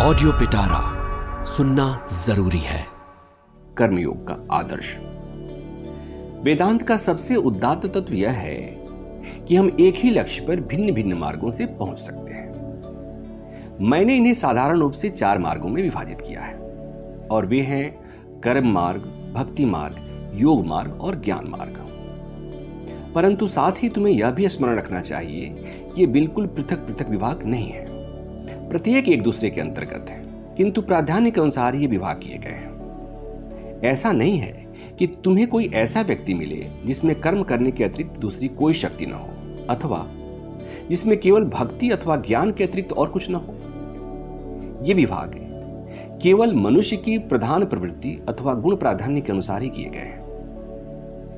Audio पिटारा सुनना ज़रूरी है। कर्मयोग का आदर्श। वेदांत का सबसे उदात्त तत्व यह है कि हम एक ही लक्ष्य पर भिन्न भिन्न मार्गों से पहुँच सकते हैं। मैंने इन्हें साधारण रूप से चार मार्गों में विभाजित किया है, और वे हैं कर्म मार्ग, भक्ति मार्ग, योग मार्ग और ज्ञान मार्ग। परंतु साथ ही तुम्हें यह भी स्मरण रखना चाहिए कि ये बिल्कुल पृथक पृथक विभाग नहीं है। प्रत्येक एक दूसरे के अंतर्गत है। किंतु प्राधान्य के अनुसार ये विवाह किए गए हैं। ऐसा नहीं है कि तुम्हें कोई ऐसा व्यक्ति मिले जिसमें कर्म करने के अतिरिक्त दूसरी कोई शक्ति न हो, अथवा जिसमें केवल भक्ति अथवा ज्ञान के अतिरिक्त और कुछ न हो। ये विभाग है। केवल मनुष्य की प्रधान प्रवृत्ति अथवा गुण प्राधान्य के अनुसार ही किए गए हैं।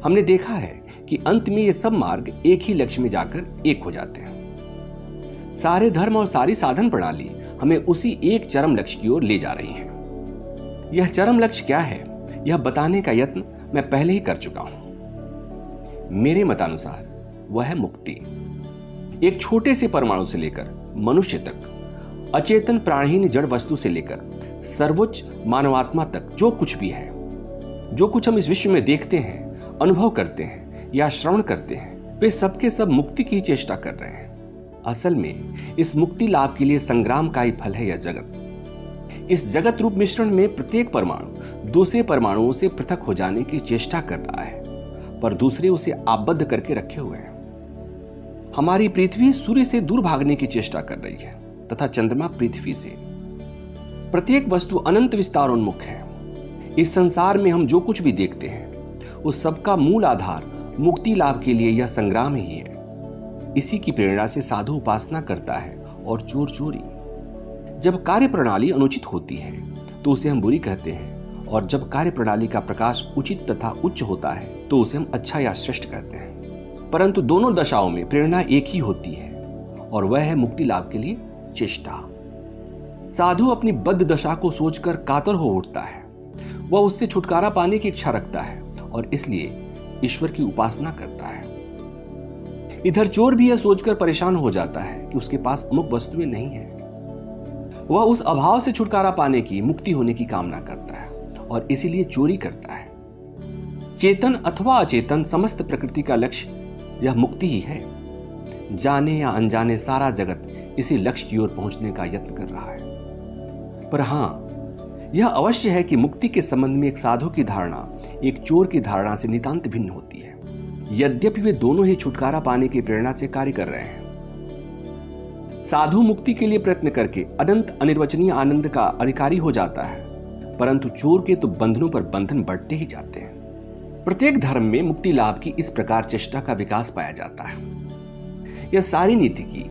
हमने देखा है कि अंत में ये सब मार्ग एक ही लक्ष्य में जाकर एक हो जाते हैं। सारे धर्म और सारी साधन प्रणाली हमें उसी एक चरम लक्ष्य की ओर ले जा रही है। यह चरम लक्ष्य क्या है? यह बताने का यत्न मैं पहले ही कर चुका हूँ। मेरे मतानुसार, वह है मुक्ति। एक छोटे से परमाणु से लेकर मनुष्य तक, अचेतन प्राणहीन जड़ वस्तु से लेकर सर्वोच्च मानवात्मा तक जो कुछ भी है, जो कुछ हम इस विश्व में देखते हैं, अनुभव करते हैं या श्रवण करते हैं, वे सबके सब मुक्ति की चेष्टा कर रहे हैं। असल में, इस मुक्ति लाभ के लिए संग्राम का ही फल है यह जगत। इस जगत रूप मिश्रण में प्रत्येक परमाणु दूसरे परमाणुओं से पृथक हो जाने की चेष्टा कर रहा है, पर दूसरे उसे आबद्ध करके रखे हुए हैं। हमारी पृथ्वी सूर्य से दूर भागने की चेष्टा कर रही है, तथा चंद्रमा पृथ्वी से। प्रत्येक वस्तु अनंत विस्तार उन्मुख है। इस संसार में हम जो कुछ भी देखते हैं, उस सबका मूल आधार मुक्ति लाभ के लिए यह संग्राम ही है। इसी की प्रेरणा से साधु उपासना करता है और चोर चोरी जब कार्य प्रणाली अनुचित होती है तो उसे हम बुरी कहते हैं और जब कार्य प्रणाली का प्रकाश उचित तथा उच्च होता है तो उसे हम अच्छा या श्रेष्ठ कहते हैं। परंतु दोनों दशाओं में प्रेरणा एक ही होती है और वह है मुक्ति लाभ के लिए चेष्टा। साधु अपनी बद्ध दशा को सोचकर कातर हो उठता है। वह उससे छुटकारा पाने की इच्छा रखता है और इसलिए ईश्वर की उपासना करता है। इधर चोर भी यह सोचकर परेशान हो जाता है कि उसके पास अमुक वस्तुएँ नहीं है। वह उस अभाव से छुटकारा पाने की, मुक्ति होने की कामना करता है और इसीलिए चोरी करता है। चेतन अथवा अचेतन समस्त प्रकृति का लक्ष्य, यह मुक्ति ही है। जाने या अनजाने सारा जगत इसी लक्ष्य की ओर पहुँचने का यत्न कर रहा है। पर हाँ, यह अवश्य है कि मुक्ति के संबंध में एक साधु की धारणा, एक चोर की धारणा से नितांत भिन्न होती है। यद्यपि वे दोनों ही छुटकारा पाने की प्रेरणा से कार्य कर रहे हैं। साधु मुक्ति के लिए प्रयत्न करके अनंत अनिर्वचनीय आनंद का अधिकारी हो जाता है, परंतु चोर के तो बंधनों पर बंधन बढ़ते ही जाते हैं। प्रत्येक धर्म में मुक्ति लाभ की इस प्रकार चेष्टा का विकास पाया जाता है। यह सारी नीति की,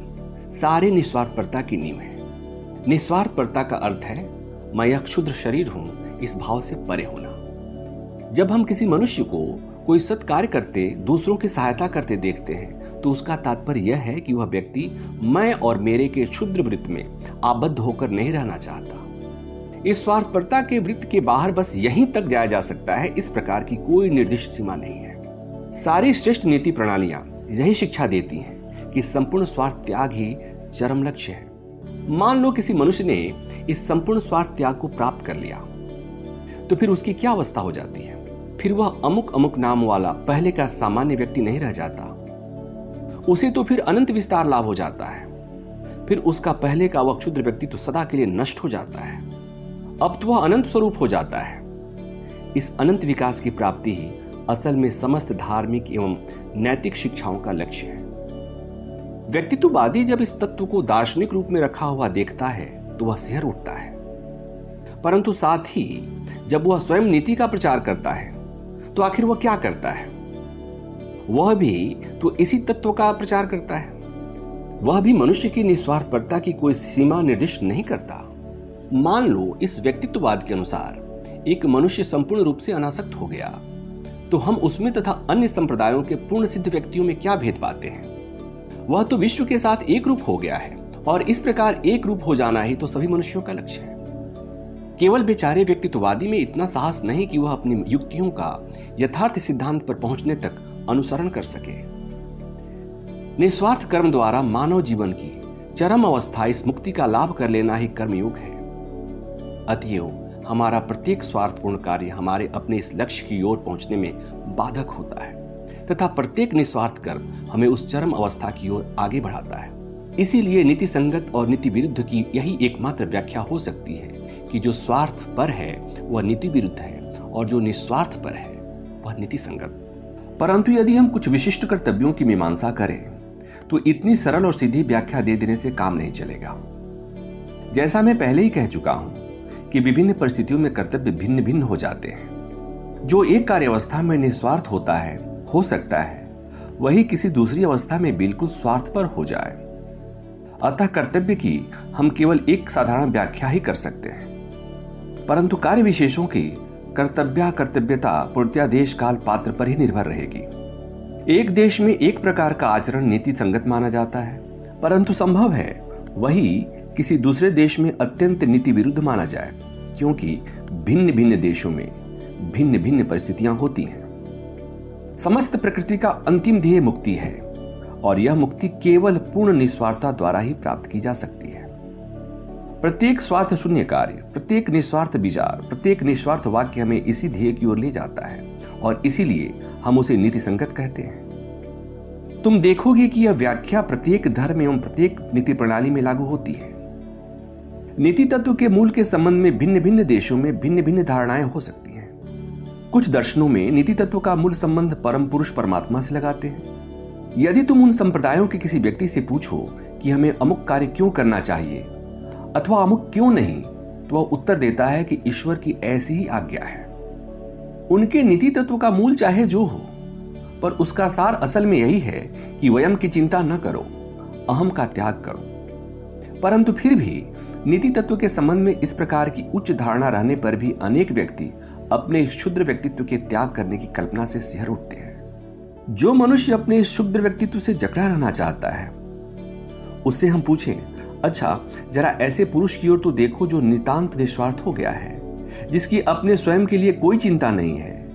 सारे निस्वार्थपरता की नींव है। निस्वार्थपरता का अर्थ है, मैं क्षुद्र शरीर हूँ, इस भाव से परे होना। जब हम किसी मनुष्य को कोई सत्कार्य करते, दूसरों की सहायता करते देखते हैं तो उसका तात्पर्य यह है कि वह व्यक्ति मैं और मेरे के क्षुद्र वृत्त में आबद्ध होकर नहीं रहना चाहता। इस स्वार्थपरता के वृत्त के बाहर बस यहीं तक जाया जा सकता है, इस प्रकार की कोई निर्दिष्ट सीमा नहीं है। सारी श्रेष्ठ नीति प्रणालियाँ यही शिक्षा देती हैं कि संपूर्ण स्वार्थ त्याग ही चरम लक्ष्य है। मान लो किसी मनुष्य ने इस संपूर्ण स्वार्थ त्याग को प्राप्त कर लिया तो फिर उसकी क्या अवस्था हो जाती है? फिर वह अमुक अमुक नाम वाला, पहले का सामान्य व्यक्ति नहीं रह जाता। उसे तो फिर अनंत विस्तार लाभ हो जाता है। फिर उसका पहले का वह क्षुद्र व्यक्ति तो सदा के लिए नष्ट हो जाता है। अब तो वह अनंत स्वरूप हो जाता है। इस अनंत विकास की प्राप्ति ही असल में समस्त धार्मिक एवं नैतिक शिक्षाओं का लक्ष्य है। व्यक्तित्ववादी जब इस तत्व को दार्शनिक रूप में रखा हुआ देखता है तो वह सिहर उठता है। परंतु साथ ही जब वह स्वयं नीति का प्रचार करता है तो आखिर वह क्या करता है? वह भी तो इसी तत्व का प्रचार करता है। वह भी मनुष्य की निस्वार्थपरता की कोई सीमा निर्दिष्ट नहीं करता। मान लो इस व्यक्तित्ववाद के अनुसार एक मनुष्य संपूर्ण रूप से अनासक्त हो गया तो हम उसमें तथा अन्य संप्रदायों के पूर्ण सिद्ध व्यक्तियों में क्या भेद पाते हैं? वह तो विश्व के साथ एक रूप हो गया है और इस प्रकार एक रूप हो जाना ही तो सभी मनुष्यों का लक्ष्य है। केवल बेचारे व्यक्तित्ववादी में इतना साहस नहीं कि वह अपनी युक्तियों का यथार्थ सिद्धांत पर पहुँचने तक अनुसरण कर सके। निस्वार्थ कर्म द्वारा मानव जीवन की चरम अवस्था इस मुक्ति का लाभ कर लेना ही कर्मयोग है। अतएव, हमारा प्रत्येक स्वार्थपूर्ण कार्य हमारे अपने इस लक्ष्य की ओर पहुँचने में बाधक होता है, तथा प्रत्येक निस्वार्थ कर्म हमें उस चरम अवस्था की ओर आगे बढ़ाता है। इसीलिए नीति संगत और नीति विरुद्ध की यही एकमात्र व्याख्या हो सकती है। कि जो स्वार्थ पर है, वह नीति विरुद्ध है, और जो निस्वार्थ पर है, वह नीति संगत। परंतु यदि हम कुछ विशिष्ट कर्तव्यों की मीमांसा करें तो इतनी सरल और सीधी व्याख्या दे देने से काम नहीं चलेगा। जैसा मैं पहले ही कह चुका हूँ कि विभिन्न परिस्थितियों में कर्तव्य भिन्न भिन्न हो जाते हैं। जो एक कार्य अवस्था में निस्वार्थ होता है, हो सकता है, वही किसी दूसरी अवस्था में बिल्कुल स्वार्थ पर हो जाए। अतः कर्तव्य की हम केवल एक साधारण व्याख्या ही कर सकते हैं। परंतु कार्य विशेषों की कर्तव्य कर्तव्यता पूर्तिया देश काल पात्र पर ही निर्भर रहेगी। एक देश में एक प्रकार का आचरण नीति संगत माना जाता है, परंतु संभव है वही किसी दूसरे देश में अत्यंत नीति विरुद्ध माना जाए, क्योंकि भिन्न भिन्न देशों में भिन्न भिन्न परिस्थितियाँ होती हैं। समस्त प्रकृति का अंतिम ध्येय मुक्ति है, और यह मुक्ति केवल पूर्ण निस्वार्थता द्वारा ही प्राप्त की जा सकती प्रत्येक स्वार्थ शून्य कार्य, प्रत्येक निस्वार्थ विचार, प्रत्येक निस्वार्थ वाक्य हमें इसी ध्येय की ओर ले जाता है और इसीलिए हम उसे नीति संगत कहते हैं। तुम देखोगे कि यह व्याख्या प्रत्येक धर्म एवं प्रत्येक नीति प्रणाली में लागू होती है। नीति तत्व के मूल के संबंध में भिन्न भिन्न देशों में भिन्न भिन्न धारणाएँ हो सकती हैं। कुछ दर्शनों में नीति तत्व का मूल संबंध परम पुरुष परमात्मा से लगाते हैं। यदि तुम उन संप्रदायों के किसी व्यक्ति से पूछो कि हमें अमुक कार्य क्यों करना चाहिए अथवा अमुक क्यों नहीं तो वह उत्तर देता है कि ईश्वर की ऐसी ही आज्ञा है। उनके नीति तत्व का मूल चाहे जो हो, पर उसका सार असल में यही है कि वयम की चिंता न करो, अहम का त्याग करो। परंतु फिर भी नीति तत्व के संबंध में इस प्रकार की उच्च धारणा रहने पर भी अनेक व्यक्ति अपने क्षुद्र व्यक्तित्व के त्याग करने की कल्पना से सिहर उठते हैं। जो मनुष्य अपने क्षुद्र व्यक्तित्व से जकड़ा रहना चाहता है, उससे हम पूछें अच्छा जरा ऐसे पुरुष की ओर तो देखो जो नितांत निस्वार्थ हो गया है, जिसकी अपने स्वयं के लिए कोई चिंता नहीं है,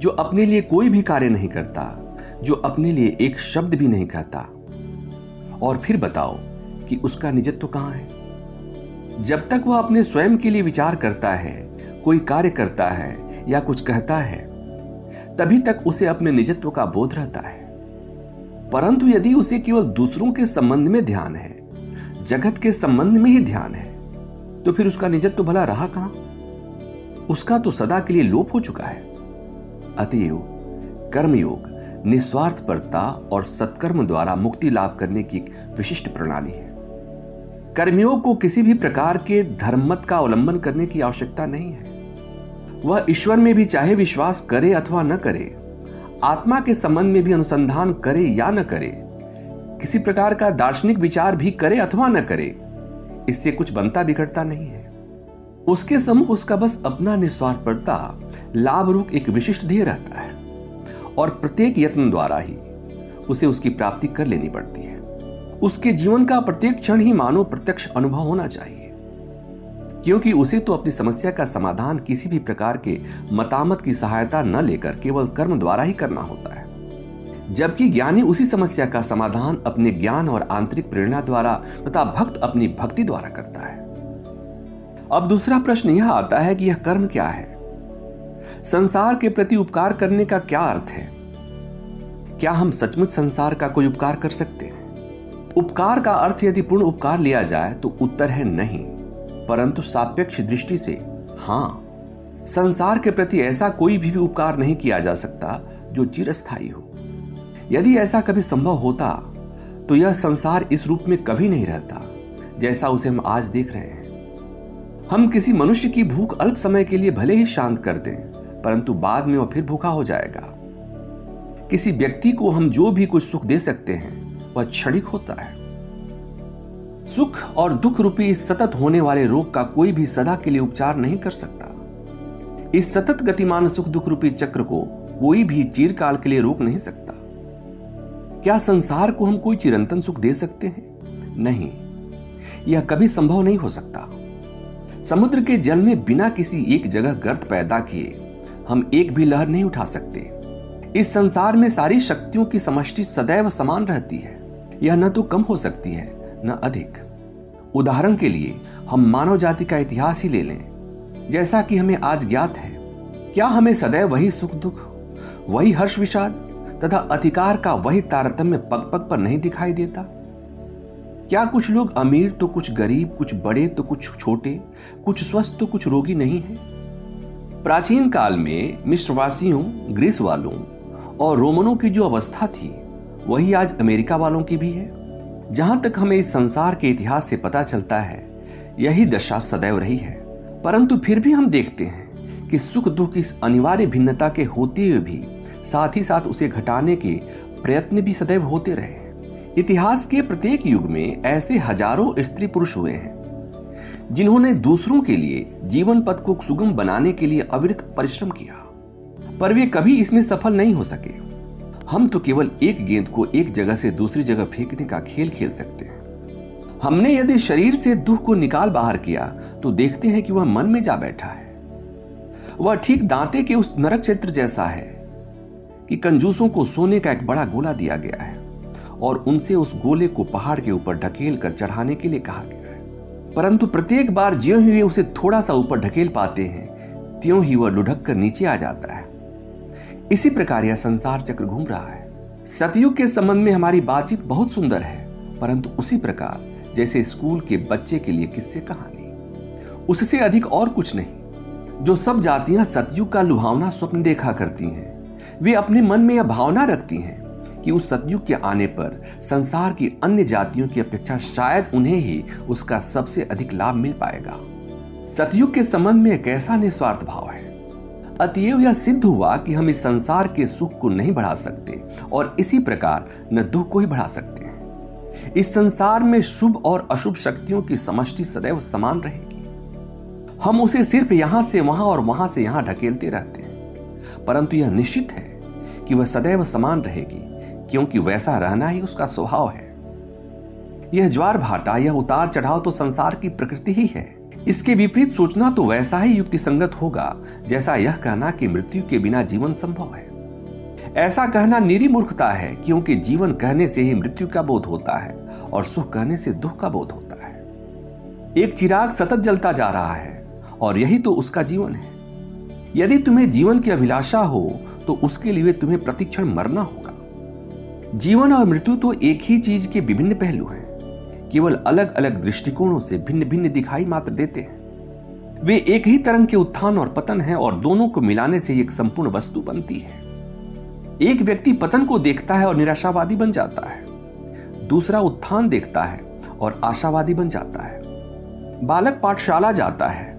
जो अपने लिए कोई भी कार्य नहीं करता, जो अपने लिए एक शब्द भी नहीं कहता। और फिर बताओ कि उसका निजत्व कहाँ है? जब तक वह अपने स्वयं के लिए विचार करता है, कोई कार्य करता है, या कुछ कहता है, तभी तक उसे अपने निजत्व का बोध रहता है। परंतु यदि उसे केवल दूसरों के संबंध में ध्यान है जगत के संबंध में ही ध्यान है। तो फिर उसका निजत्व भला रहा कहाँ? उसका तो सदा के लिए लोप हो चुका है। अतएव कर्मयोग, निस्वार्थपरता और सत्कर्म द्वारा मुक्ति लाभ करने की विशिष्ट प्रणाली है। कर्मयोग को किसी भी प्रकार के धर्ममत का अवलंबन करने की आवश्यकता नहीं है। वह ईश्वर में भी चाहे विश्वास करे अथवा न करे, आत्मा के संबंध में भी अनुसंधान करे या न करे किसी प्रकार का दार्शनिक विचार भी करे अथवा न करे, इससे कुछ बनता बिगड़ता नहीं है। उसके समूह उसका बस अपना निस्वार्थपरता लाभ रूप एक विशिष्ट ध्येय रहता है, और प्रत्येक यत्न द्वारा ही उसे उसकी प्राप्ति कर लेनी पड़ती है। उसके जीवन का प्रत्येक क्षण ही मानव प्रत्यक्ष अनुभव होना चाहिए, क्योंकि उसे तो अपनी समस्या का समाधान किसी भी प्रकार के मतामत की सहायता न लेकर केवल कर्म द्वारा ही करना होता है। जबकि ज्ञानी उसी समस्या का समाधान अपने ज्ञान और आंतरिक प्रेरणा द्वारा तथा भक्त अपनी भक्ति द्वारा करता है। अब दूसरा प्रश्न यह आता है कि यह कर्म क्या है? संसार के प्रति उपकार करने का क्या अर्थ है? क्या हम सचमुच संसार का कोई उपकार कर सकते हैं? उपकार का अर्थ यदि पूर्ण उपकार लिया जाए तो उत्तर है नहीं। परंतु सापेक्ष दृष्टि से हाँ संसार के प्रति ऐसा कोई भी, भी उपकार नहीं किया जा सकता जो चिरस्थायी हो। यदि ऐसा कभी संभव होता तो यह संसार इस रूप में कभी नहीं रहता, जैसा उसे हम आज देख रहे हैं। हम किसी मनुष्य की भूख अल्प समय के लिए भले ही शांत कर दें, परंतु बाद में वह फिर भूखा हो जाएगा। किसी व्यक्ति को हम जो भी कुछ सुख दे सकते हैं, वह क्षणिक होता है। सुख और दुख रूपी इस सतत होने वाले रोग का कोई भी सदा के लिए उपचार नहीं कर सकता। इस सतत गतिमान सुख दुख रूपी चक्र को कोई भी चीरकाल के लिए रोक नहीं सकता। क्या संसार को हम कोई चिरंतन सुख दे सकते हैं? नहीं। यह कभी संभव नहीं हो सकता। समुद्र के जल में बिना किसी एक जगह गर्त पैदा किए, हम एक भी लहर नहीं उठा सकते। इस संसार में सारी शक्तियों की समष्टि सदैव समान रहती है। यह न तो कम हो सकती है, न अधिक। उदाहरण के लिए, हम मानव जाति का इतिहास ही ले लें। जैसा कि हमें आज ज्ञात है, क्या हमें सदैव वही सुख दुख वही हर्ष विषाद तथा अधिकार का वही तारतम्य पग पग पर नहीं दिखाई देता। क्या कुछ लोग अमीर तो कुछ गरीब, कुछ बड़े तो कुछ छोटे, कुछ स्वस्थ तो कुछ रोगी नहीं है? प्राचीन काल में मिश्रवासियों ग्रीस वालों और रोमनों की जो अवस्था थी, वही आज अमेरिका वालों की भी है। जहाँ तक हमें इस संसार के इतिहास से पता चलता है, यही दशा सदैव रही है। परंतु फिर भी हम देखते हैं कि सुख दुख इस अनिवार्य भिन्नता के होते हुए भी साथ ही साथ उसे घटाने के प्रयत्न भी सदैव होते रहे। इतिहास के प्रत्येक युग में ऐसे हज़ारों स्त्री पुरुष हुए हैं, जिन्होंने दूसरों के लिए जीवन पथ को सुगम बनाने के लिए अविरत परिश्रम किया। पर वे कभी इसमें सफल नहीं हो सके। हम तो केवल एक गेंद को एक जगह से दूसरी जगह फेंकने का खेल खेल सकते हैं। हमने यदि शरीर से दुख को निकाल बाहर किया तो देखते हैं कि वह मन में जा बैठा है। वह ठीक दांते के उस नरक चित्र जैसा है। कि कंजूसों को सोने का एक बड़ा गोला दिया गया है और उनसे उस गोले को पहाड़ के ऊपर ढकेल कर चढ़ाने के लिए कहा गया है। परंतु प्रत्येक बार ज्यो ही वे उसे थोड़ा सा ऊपर ढकेल पाते हैं, त्यों ही वह लुढ़क कर नीचे आ जाता है। इसी प्रकार यह संसार चक्र घूम रहा है। सतयुग के संबंध में हमारी बातचीत बहुत सुंदर है, परंतु उसी प्रकार जैसे स्कूल के बच्चे के लिए किस्से कहानी। उससे अधिक और कुछ नहीं। जो सब जातियाँ सतयुग का लुभावना स्वप्न देखा करती हैं। वे अपने मन में यह भावना रखती हैं कि उस सतयुग के आने पर संसार की अन्य जातियों की अपेक्षा शायद उन्हें ही उसका सबसे अधिक लाभ मिल पाएगा। सतयुग के संबंध में एक ऐसा निस्वार्थ भाव है। अतएव यह सिद्ध हुआ कि हम इस संसार के सुख को नहीं बढ़ा सकते और इसी प्रकार न दुख को ही बढ़ा सकते हैं। इस संसार में शुभ और अशुभ शक्तियों की समष्टि सदैव समान रहेगी। हम उसे सिर्फ़ यहाँ से वहाँ और वहाँ से यहाँ ढकेलते रहते हैं। परंतु यह निश्चित है कि वह सदैव समान रहेगी, क्योंकि वैसा रहना ही उसका स्वभाव है। यह ज्वार भाटा, यह उतार चढ़ाव तो संसार की प्रकृति ही है। इसके विपरीत सोचना तो वैसा ही युक्ति संगत होगा, जैसा यह कहना कि मृत्यु के बिना जीवन संभव है। ऐसा कहना निरी मूर्खता है, क्योंकि जीवन कहने से ही मृत्यु का बोध होता है, और सुख कहने से दुख का बोध होता है। एक चिराग सतत जलता जा रहा है, और यही तो उसका जीवन है। यदि तुम्हें जीवन की अभिलाषा हो तो उसके लिए तुम्हें प्रतिक्षण मरना होगा। जीवन और मृत्यु तो एक ही चीज़ के विभिन्न पहलू हैं। केवल अलग अलग दृष्टिकोणों से भिन्न भिन्न दिखाई मात्र देते हैं। वे एक ही तरंग के उत्थान और पतन है और दोनों को मिलाने से एक संपूर्ण वस्तु बनती है। एक व्यक्ति पतन को देखता है और निराशावादी बन जाता है। दूसरा उत्थान देखता है और आशावादी बन जाता है। बालक पाठशाला जाता है।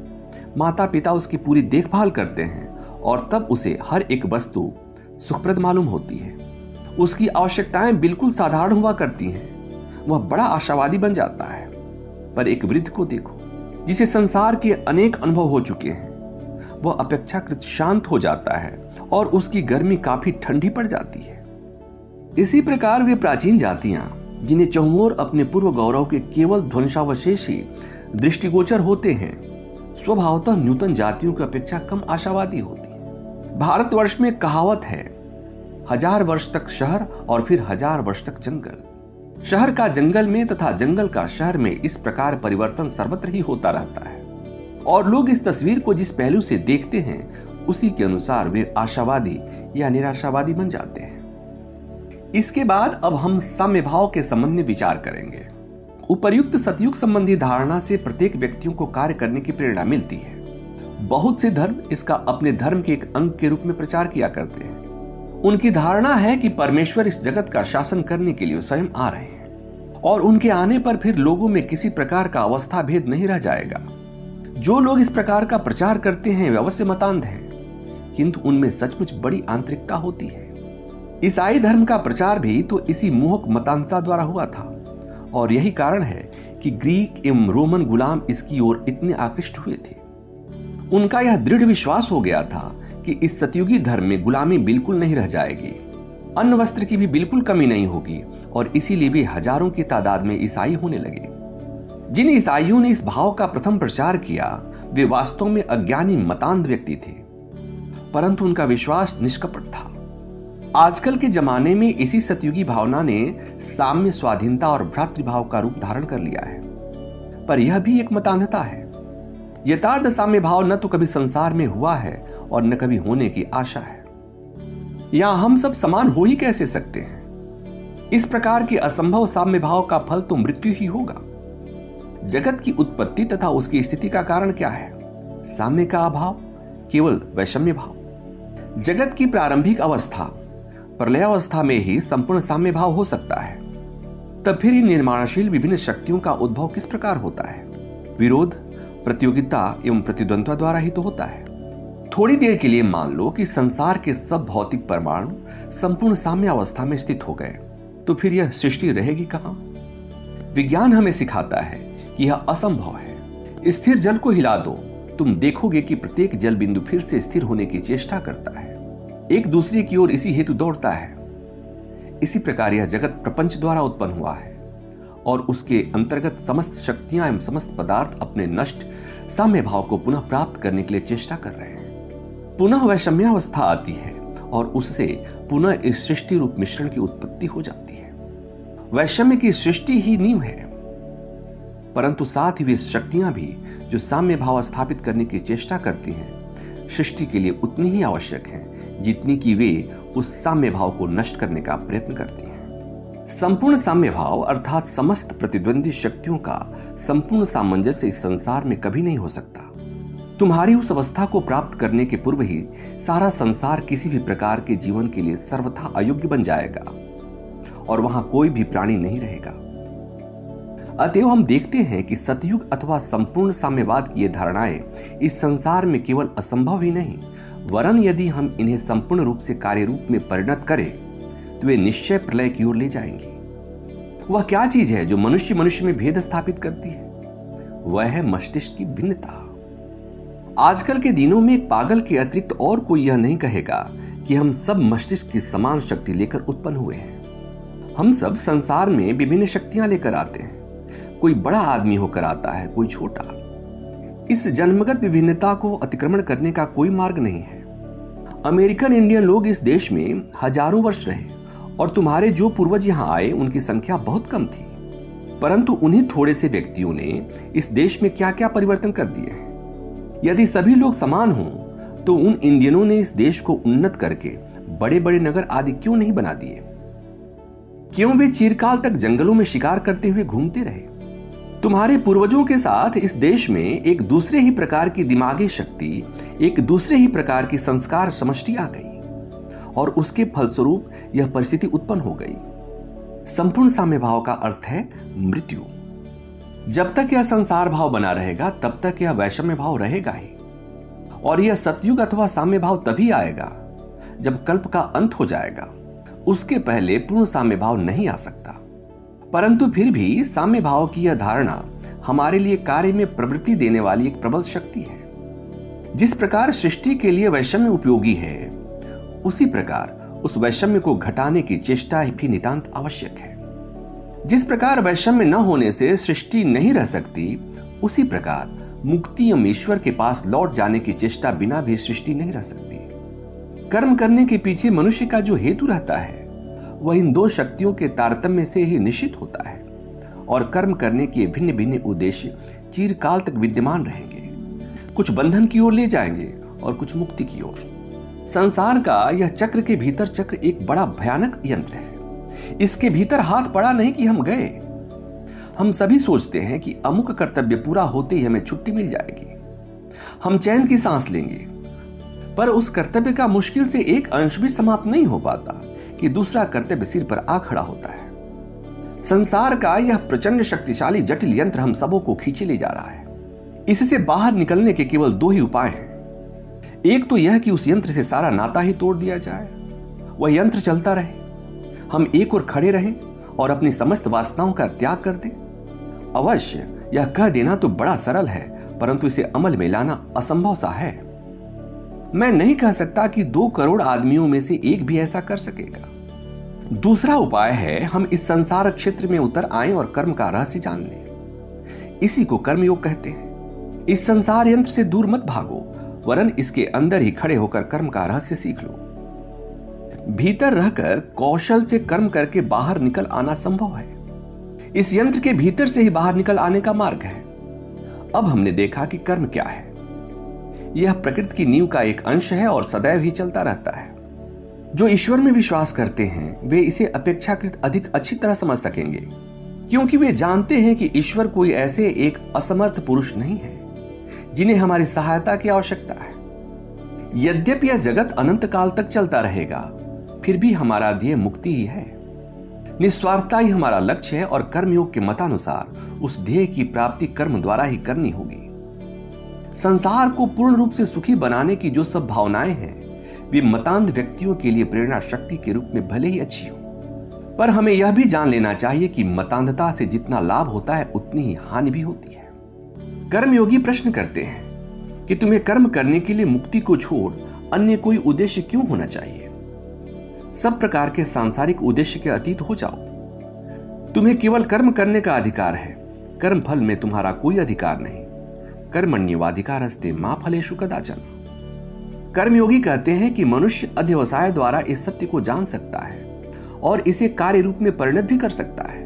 माता पिता उसकी पूरी देखभाल करते हैं और तब उसे हर एक वस्तु सुखप्रद मालूम होती है। उसकी आवश्यकताएँ बिल्कुल साधारण हुआ करती हैं। वह बड़ा आशावादी बन जाता है। पर एक वृद्ध को देखो, जिसे संसार के अनेक अनुभव हो चुके हैं। वह अपेक्षाकृत शांत हो जाता है और उसकी गर्मी काफ़ी ठंडी पड़ जाती है। इसी प्रकार वे प्राचीन जातियाँ, जिन्हें चौमोर अपने पूर्व गौरव के केवल ध्वंसावशेष ही दृष्टिगोचर होते हैं स्वभावतः नूतन जातियों की अपेक्षा कम आशावादी होती है। भारतवर्ष में कहावत है, हज़ार वर्ष तक शहर और फिर हज़ार वर्ष तक जंगल। शहर का जंगल में तथा जंगल का शहर में इस प्रकार परिवर्तन सर्वत्र ही होता रहता है। और लोग इस तस्वीर को जिस पहलू से देखते हैं, उसी के अनुसार वे आशावादी या निराशावादी बन जाते हैं। इसके बाद अब हम साम्य भाव के संबंध में विचार करेंगे। उपर्युक्त सतयुग संबंधी धारणा से प्रत्येक व्यक्तियों को कार्य करने की प्रेरणा मिलती है। बहुत से धर्म इसका अपने धर्म के एक अंग के रूप में प्रचार किया करते हैं। उनकी धारणा है कि परमेश्वर इस जगत का शासन करने के लिए स्वयं आ रहे हैं और उनके आने पर फिर लोगों में किसी प्रकार का अवस्था भेद नहीं रह जाएगा। जो लोग इस प्रकार का प्रचार करते हैं, वे अवश्य मतांध हैं। किंतु उनमें सचमुच बड़ी आंतरिकता होती है। ईसाई धर्म का प्रचार भी तो इसी मोहक मतांतता द्वारा हुआ था। और यही कारण है कि ग्रीक एवं रोमन गुलाम इसकी ओर इतने आकृष्ट हुए थे। उनका यह दृढ़ विश्वास हो गया था कि इस सतयुगी धर्म में गुलामी बिल्कुल नहीं रह जाएगी। अन्न वस्त्र की भी बिल्कुल कमी नहीं होगी और इसीलिए भी हज़ारों की तादाद में ईसाई होने लगे। जिन ईसाइयों ने इस भाव का प्रथम प्रचार किया, वे वास्तव में अज्ञानी मतांध व्यक्ति थे। परंतु उनका विश्वास निष्कपट था। आजकल के जमाने में इसी सतयुगी भावना ने साम्य स्वाधीनता और भ्रातृभाव का रूप धारण कर लिया है। पर यह भी एक मतान्धता है। यथार्थ साम्य भाव न तो कभी संसार में हुआ है और न कभी होने की आशा है। यहाँ हम सब समान हो ही कैसे सकते हैं? इस प्रकार के असंभव साम्य भाव का फल तो मृत्यु ही होगा। जगत की उत्पत्ति तथा उसकी स्थिति का कारण क्या है? साम्य का अभाव, केवल वैषम्य भाव। जगत की प्रारंभिक अवस्था प्रलयावस्था में ही संपूर्ण साम्य भाव हो सकता है। तब फिर ही निर्माणशील विभिन्न शक्तियों का उद्भव किस प्रकार होता है? विरोध, प्रतियोगिता एवं प्रतिद्वंद्वा द्वारा ही तो होता है। थोड़ी देर के लिए मान लो कि संसार के सब भौतिक परमाणु संपूर्ण साम्य अवस्था में स्थित हो गए। तो फिर यह सृष्टि रहेगी कहाँ? विज्ञान हमें सिखाता है कि यह असंभव है। स्थिर जल को हिला दो। तुम देखोगे कि प्रत्येक जल बिंदु फिर से स्थिर होने की चेष्टा करता है। एक दूसरे की ओर इसी हेतु दौड़ता है। इसी प्रकार यह जगत प्रपंच द्वारा उत्पन्न हुआ है और उसके अंतर्गत समस्त शक्तियाँ एवं समस्त पदार्थ अपने नष्ट, साम्य भाव को पुनः प्राप्त करने के लिए चेष्टा कर रहे हैं। पुनः वैषम्यावस्था आती है और उससे पुनः इस सृष्टि रूप मिश्रण की उत्पत्ति हो जाती है। वैषम्य की सृष्टि ही नींव है, परंतु साथ ही वे शक्तियाँ भी जो साम्य भाव स्थापित करने की चेष्टा करती हैं, सृष्टि के लिए उतनी ही आवश्यक हैं। जितनी कि वे उस साम्य भाव को नष्ट करने का प्रयत्न करती हैं। संपूर्ण साम्य भाव अर्थात समस्त प्रतिद्वंदी शक्तियों का संपूर्ण सामंजस्य इस संसार में कभी नहीं हो सकता। तुम्हारी उस अवस्था को प्राप्त करने के पूर्व ही सारा संसार किसी भी प्रकार के जीवन के लिए सर्वथा अयोग्य बन जाएगा और वहाँ कोई भी प्राणी नहीं रहेगा। अतएव हम देखते हैं कि सतयुग अथवा संपूर्ण साम्यवाद की ये धारणाएँ इस संसार में केवल असंभव ही नहीं वरन यदि हम इन्हें संपूर्ण रूप से कार्य रूप में परिणत करें तो वे निश्चय प्रलय की ओर ले जाएँगे। वह क्या चीज़ है जो मनुष्य मनुष्य में भेद स्थापित करती है? वह है मस्तिष्क की भिन्नता। आजकल के दिनों में पागल के अतिरिक्त और कोई यह नहीं कहेगा कि हम सब मस्तिष्क की समान शक्ति लेकर उत्पन्न हुए हैं। हम सब संसार में विभिन्न शक्तियाँ लेकर आते हैं। कोई बड़ा आदमी होकर आता है, कोई छोटा। इस जन्मगत विभिन्नता को अतिक्रमण करने का कोई मार्ग नहीं है। अमेरिकन इंडियन लोग इस देश में हज़ारों वर्ष रहे और तुम्हारे जो पूर्वज यहाँ आए, उनकी संख्या बहुत कम थी। परंतु उन्हीं थोड़े से व्यक्तियों ने इस देश में क्या क्या परिवर्तन कर दिए हैं। यदि सभी लोग समान हों तो उन इंडियनों ने इस देश को उन्नत करके बड़े बड़े नगर आदि क्यों नहीं बना दिए? क्यों वे चिरकाल तक जंगलों में शिकार करते हुए घूमते रहे? तुम्हारे पूर्वजों के साथ इस देश में एक दूसरे ही प्रकार की दिमागी शक्ति, एक दूसरे ही प्रकार की संस्कार समष्टि आ गई। और उसके फलस्वरूप यह परिस्थिति उत्पन्न हो गई। संपूर्ण साम्य भाव का अर्थ है मृत्यु। जब तक यह संसार भाव बना रहेगा, तब तक यह वैषम्य भाव रहेगा ही। और यह सतयुग अथवा साम्य भाव तभी आएगा, जब कल्प का अंत हो जाएगा। उसके पहले पूर्ण साम्य भाव नहीं आ सकता। परंतु फिर भी साम्य भाव की यह धारणा हमारे लिए कार्य में प्रवृत्ति देने वाली एक प्रबल शक्ति है। जिस प्रकार सृष्टि के लिए वैषम्य उपयोगी है, उसी प्रकार उस वैषम्य को घटाने की चेष्टा भी नितांत आवश्यक है। जिस प्रकार वैषम्य न होने से सृष्टि नहीं रह सकती, उसी प्रकार मुक्ति एवं ईश्वर के पास लौट जाने की चेष्टा बिना भी सृष्टि नहीं रह सकती। कर्म करने के पीछे मनुष्य का जो हेतु रहता है वह इन दो शक्तियों के तारतम्य से ही निश्चित होता है और कर्म करने के भिन्न भिन्न उद्देश्य चीरकाल तक विद्यमान रहेंगे। कुछ बंधन की ओर ले जाएँगे और कुछ मुक्ति की ओर। संसार का यह चक्र के भीतर चक्र एक बड़ा भयानक यंत्र है। इसके भीतर हाथ पड़ा नहीं कि हम गए। हम सभी सोचते हैं कि अमुक कर्तव्य पूरा होते ही हमें छुट्टी मिल जाएगी। हम चैन की सांस लेंगे, पर उस कर्तव्य का मुश्किल से एक अंश भी समाप्त नहीं हो पाता। कि दूसरा कर्तव्य सिर पर आ खड़ा होता है। संसार का यह प्रचंड शक्तिशाली जटिल यंत्र हम सबों को खींचे ले जा रहा है। इससे बाहर निकलने के केवल दो ही उपाय हैं। एक तो यह कि उस यंत्र से सारा नाता ही तोड़ दिया जाए। वह यंत्र चलता रहे। हम एक और खड़े रहें और अपनी समस्त वासनाओं का त्याग कर दें। अवश्य, यह कह देना तो बड़ा सरल है, परंतु इसे अमल में लाना असंभव सा है। मैं नहीं कह सकता कि दो करोड़ आदमियों में से एक भी ऐसा कर सकेगा। दूसरा उपाय है, हम इस संसार क्षेत्र में उतर आए और कर्म का रहस्य जान लें। इसी को कर्मयोग कहते हैं। इस संसार यंत्र से दूर मत भागो, वरन इसके अंदर ही खड़े होकर कर्म का रहस्य सीख लो। भीतर रहकर कौशल से कर्म करके बाहर निकल आना संभव है। इस यंत्र के भीतर से ही बाहर निकल आने का मार्ग है। अब हमने देखा कि कर्म क्या है। यह प्रकृति की नींव का एक अंश है और सदैव ही चलता रहता है। जो ईश्वर में विश्वास करते हैं, वे इसे अपेक्षाकृत अधिक अच्छी तरह समझ सकेंगे, क्योंकि वे जानते हैं कि ईश्वर कोई ऐसे एक असमर्थ पुरुष नहीं है, जिन्हें हमारी सहायता की आवश्यकता है। यद्यपि यह जगत अनंत काल तक चलता रहेगा, फिर भी हमारा ध्येय मुक्ति ही है। निस्वार्थता ही हमारा लक्ष्य है और कर्मयोग के मतानुसार उस ध्येय की प्राप्ति कर्म द्वारा ही करनी होगी। संसार को पूर्ण रूप से सुखी बनाने की जो सब भावनाएँ हैं, वे मतांध व्यक्तियों के लिए प्रेरणा शक्ति के रूप में भले ही अच्छी हो। पर हमें यह भी जान लेना चाहिए कि मतांधता से जितना लाभ होता है, उतनी ही हानि भी होती है। कर्मयोगी प्रश्न करते हैं कि तुम्हें कर्म करने के लिए मुक्ति को छोड़ अन्य कोई उद्देश्य क्यों होना चाहिए? सब प्रकार के सांसारिक उद्देश्य के अतीत हो जाओ। तुम्हें केवल कर्म करने का अधिकार है। कर्म फल में तुम्हारा कोई अधिकार नहीं। कर्मण्यवाधिकार हस्ते माँ फलेशु कदाचन। कर्मयोगी कहते हैं कि मनुष्य अध्यवसाय द्वारा इस सत्य को जान सकता है और इसे कार्य रूप में परिणत भी कर सकता है।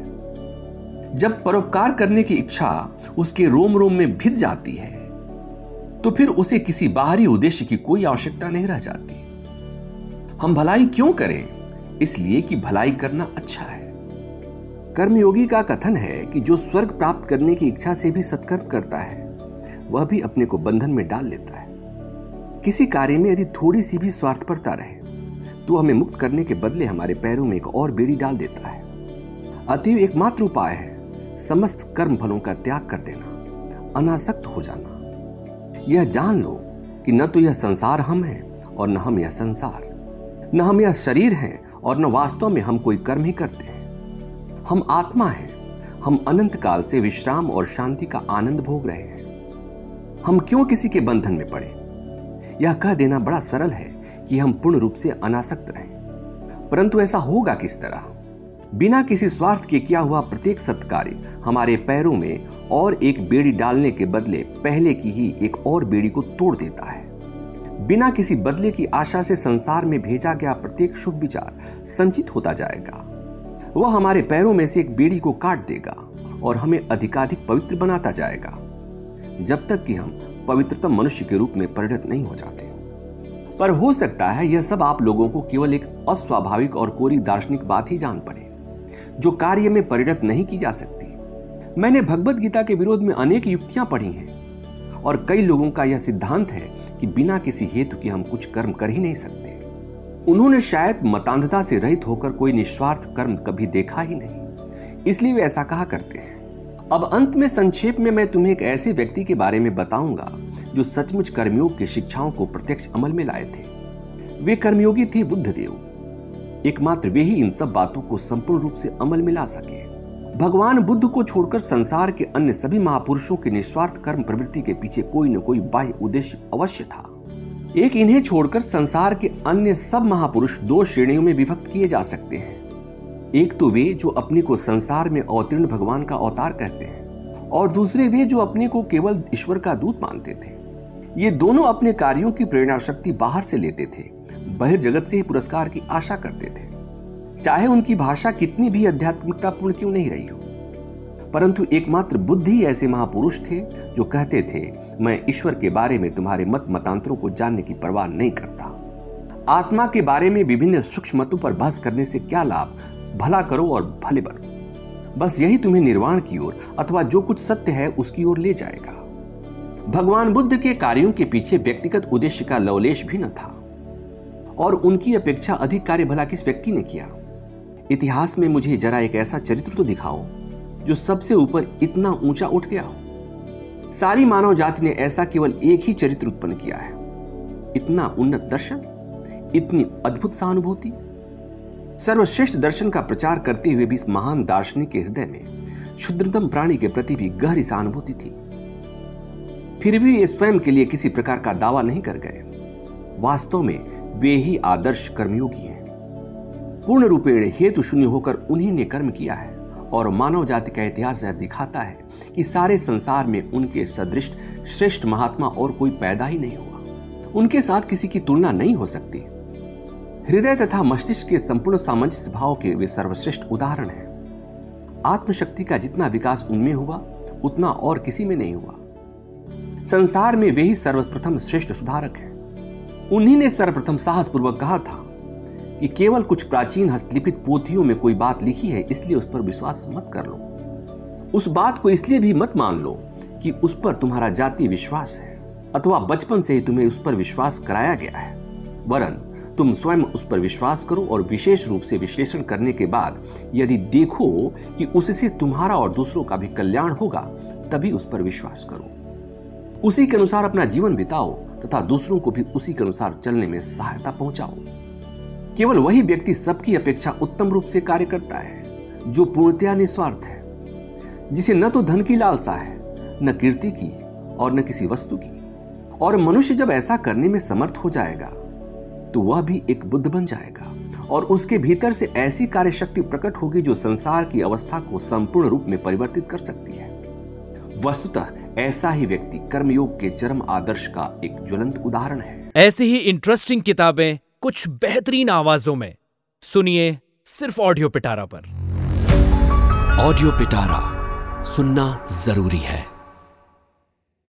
जब परोपकार करने की इच्छा उसके रोम रोम में भिद जाती है तो फिर उसे किसी बाहरी उद्देश्य की कोई आवश्यकता नहीं रह जाती। हम भलाई क्यों करें? इसलिए कि भलाई करना अच्छा है। कर्मयोगी का कथन है कि जो स्वर्ग प्राप्त करने की इच्छा से भी सत्कर्म करता है वह भी अपने को बंधन में डाल लेता है। किसी कार्य में यदि थोड़ी सी भी स्वार्थपरता रहे तो हमें मुक्त करने के बदले हमारे पैरों में एक और बेड़ी डाल देता है। अतएव एकमात्र उपाय है, समस्त कर्म फलों का त्याग कर देना, अनासक्त हो जाना। यह जान लो कि न तो यह संसार हम हैं और न हम यह संसार। न हम यह शरीर हैं और न वास्तव में हम कोई कर्म ही करते हैं। हम आत्मा हैं, हम अनंत काल से विश्राम और शांति का आनंद भोग रहे हैं। हम क्यों किसी के बंधन में पड़े? यह कह देना बड़ा सरल है कि हम पूर्ण रूप से अनासक्त रहें। परंतु ऐसा होगा किस तरह? बिना किसी स्वार्थ के किया हुआ प्रत्येक सत्कार्य हमारे पैरों में और एक बेड़ी डालने के बदले पहले की ही एक और बेड़ी को तोड़ देता है। बिना किसी बदले की आशा से संसार में भेजा गया प्रत्येक शुभ विचार संचित होता जाएगा। वह हमारे पैरों में से एक बेड़ी को काट देगा और हमें अधिकाधिक पवित्र बनाता जाएगा। जब तक कि हम पवित्रतम मनुष्य के रूप में परिणत नहीं हो जाते। पर हो सकता है यह सब आप लोगों को केवल एक अस्वाभाविक और कोरी दार्शनिक बात ही जान पड़े, जो कार्य में परिणत नहीं की जा सकती। मैंने भगवत गीता के विरोध में अनेक युक्तियाँ पढ़ी हैं, और कई लोगों का यह सिद्धांत है कि बिना किसी हेतु के हम कुछ कर्म कर ही नहीं सकते। उन्होंने शायद मतांधता से रहित होकर कोई निस्वार्थ कर्म कभी देखा ही नहीं, इसलिए वे ऐसा कहा करते हैं। अब अंत में संक्षेप में मैं तुम्हें एक ऐसे व्यक्ति के बारे में बताऊँगा, जो सचमुच कर्मयोग की शिक्षाओं को प्रत्यक्ष अमल में लाए थे। वे कर्मयोगी थे बुद्धदेव। एकमात्र वे ही इन सब बातों को संपूर्ण रूप से अमल में ला सके। भगवान बुद्ध को छोड़कर संसार के अन्य सभी महापुरुषों के निस्वार्थ कर्म प्रवृत्ति के पीछे कोई न कोई बाह्य उद्देश्य अवश्य था। एक इन्हें छोड़कर संसार के अन्य सब महापुरुष दो श्रेणियों में विभक्त किए जा सकते हैं। एक तो वे जो अपने को संसार में अवतीर्ण भगवान का अवतार कहते हैं, और दूसरे वे जो अपने को केवल ईश्वर का दूत मानते थे। ये दोनों अपने कार्यों की प्रेरणा शक्ति बाहर से लेते थे बहिर्जगत से ही पुरस्कार की आशा करते थे। चाहे उनकी भाषा कितनी भी आध्यात्मिकतापूर्ण क्यों नहीं रही हो। परंतु एकमात्र बुद्ध ऐसे महापुरुष थे, जो कहते थे, मैं ईश्वर के बारे में तुम्हारे मत मतांतरों को जानने की परवाह नहीं करता। आत्मा के बारे में विभिन्न सूक्ष्म मतों पर बहस करने से क्या लाभ? भला करो और भले बनो। बस यही तुम्हें निर्वाण की ओर अथवा जो कुछ सत्य है उसकी ओर ले जाएगा। भगवान बुद्ध के कार्यों के पीछे व्यक्तिगत उद्देश्य का लवलेश भी न था। और उनकी अपेक्षा अधिक कार्य भला किस व्यक्ति ने किया? इतिहास में मुझे जरा एक ऐसा चरित्र तो दिखाओ, जो सबसे ऊपर इतना ऊँचा उठ गया हो। सारी मानव जाति ने ऐसा केवल एक ही चरित्र उत्पन्न किया है। इतना उन्नत दर्शन, इतनी अद्भुत सहानुभूति सर्वश्रेष्ठ दर्शन का प्रचार करते हुए भी इस महान दार्शनिक के हृदय में शुद्रतम प्राणी के प्रति भी गहरी सहानुभूति थी। फिर भी ये स्वयं के लिए किसी प्रकार का दावा नहीं कर गए। वास्तव में वे ही आदर्श कर्मयोगी हैं। पूर्ण रूपेण हेतु शून्य होकर उन्हीं ने कर्म किया है और मानव जाति का इतिहास यह दिखाता है कि सारे संसार में उनके सदृश श्रेष्ठ महात्मा और कोई पैदा ही नहीं हुआ। उनके साथ किसी की तुलना नहीं हो सकती। हृदय तथा मस्तिष्क के संपूर्ण सामंजस्य भाव के वे सर्वश्रेष्ठ उदाहरण हैं। आत्मशक्ति का जितना विकास उनमें हुआ, उतना और किसी में नहीं हुआ। संसार में वे ही सर्वप्रथम श्रेष्ठ सुधारक हैं। उन्हीं ने सर्वप्रथम साहस पूर्वक कहा था कि केवल कुछ प्राचीन हस्तलिखित पोथियों में कोई बात लिखी है, इसलिए उस पर विश्वास मत कर लो। उस बात को इसलिए भी मत मान लो कि उस पर तुम्हारा जाति विश्वास है, अथवा बचपन से ही तुम्हें उस पर विश्वास कराया गया है। वरन तुम स्वयं उस पर विश्वास करो और विशेष रूप से विश्लेषण करने के बाद यदि देखो कि उससे तुम्हारा और दूसरों का भी कल्याण होगा, तभी उस पर विश्वास करो। उसी के अनुसार अपना जीवन बिताओ तथा दूसरों को भी उसी के अनुसार चलने में सहायता पहुंचाओ। केवल वही व्यक्ति सबकी अपेक्षा उत्तम रूप से कार्य करता है, जो पूर्णतया निस्वार्थ है, जिसे न तो धन की लालसा है, न कीर्ति की और न किसी वस्तु की। और मनुष्य जब ऐसा करने में समर्थ हो जाएगा तो वह भी एक बुद्ध बन जाएगा। और उसके भीतर से ऐसी कार्य शक्ति प्रकट होगी जो संसार की अवस्था को संपूर्ण रूप में परिवर्तित कर सकती है। वस्तुतः ऐसा ही व्यक्ति कर्मयोग के चरम आदर्श का एक ज्वलंत उदाहरण है। ऐसी ही इंटरेस्टिंग किताबें कुछ बेहतरीन आवाजों में। सुनिए सिर्फ़ ऑडियो पिटारा पर। ऑडियो पिटारा सुनना ज़रूरी है।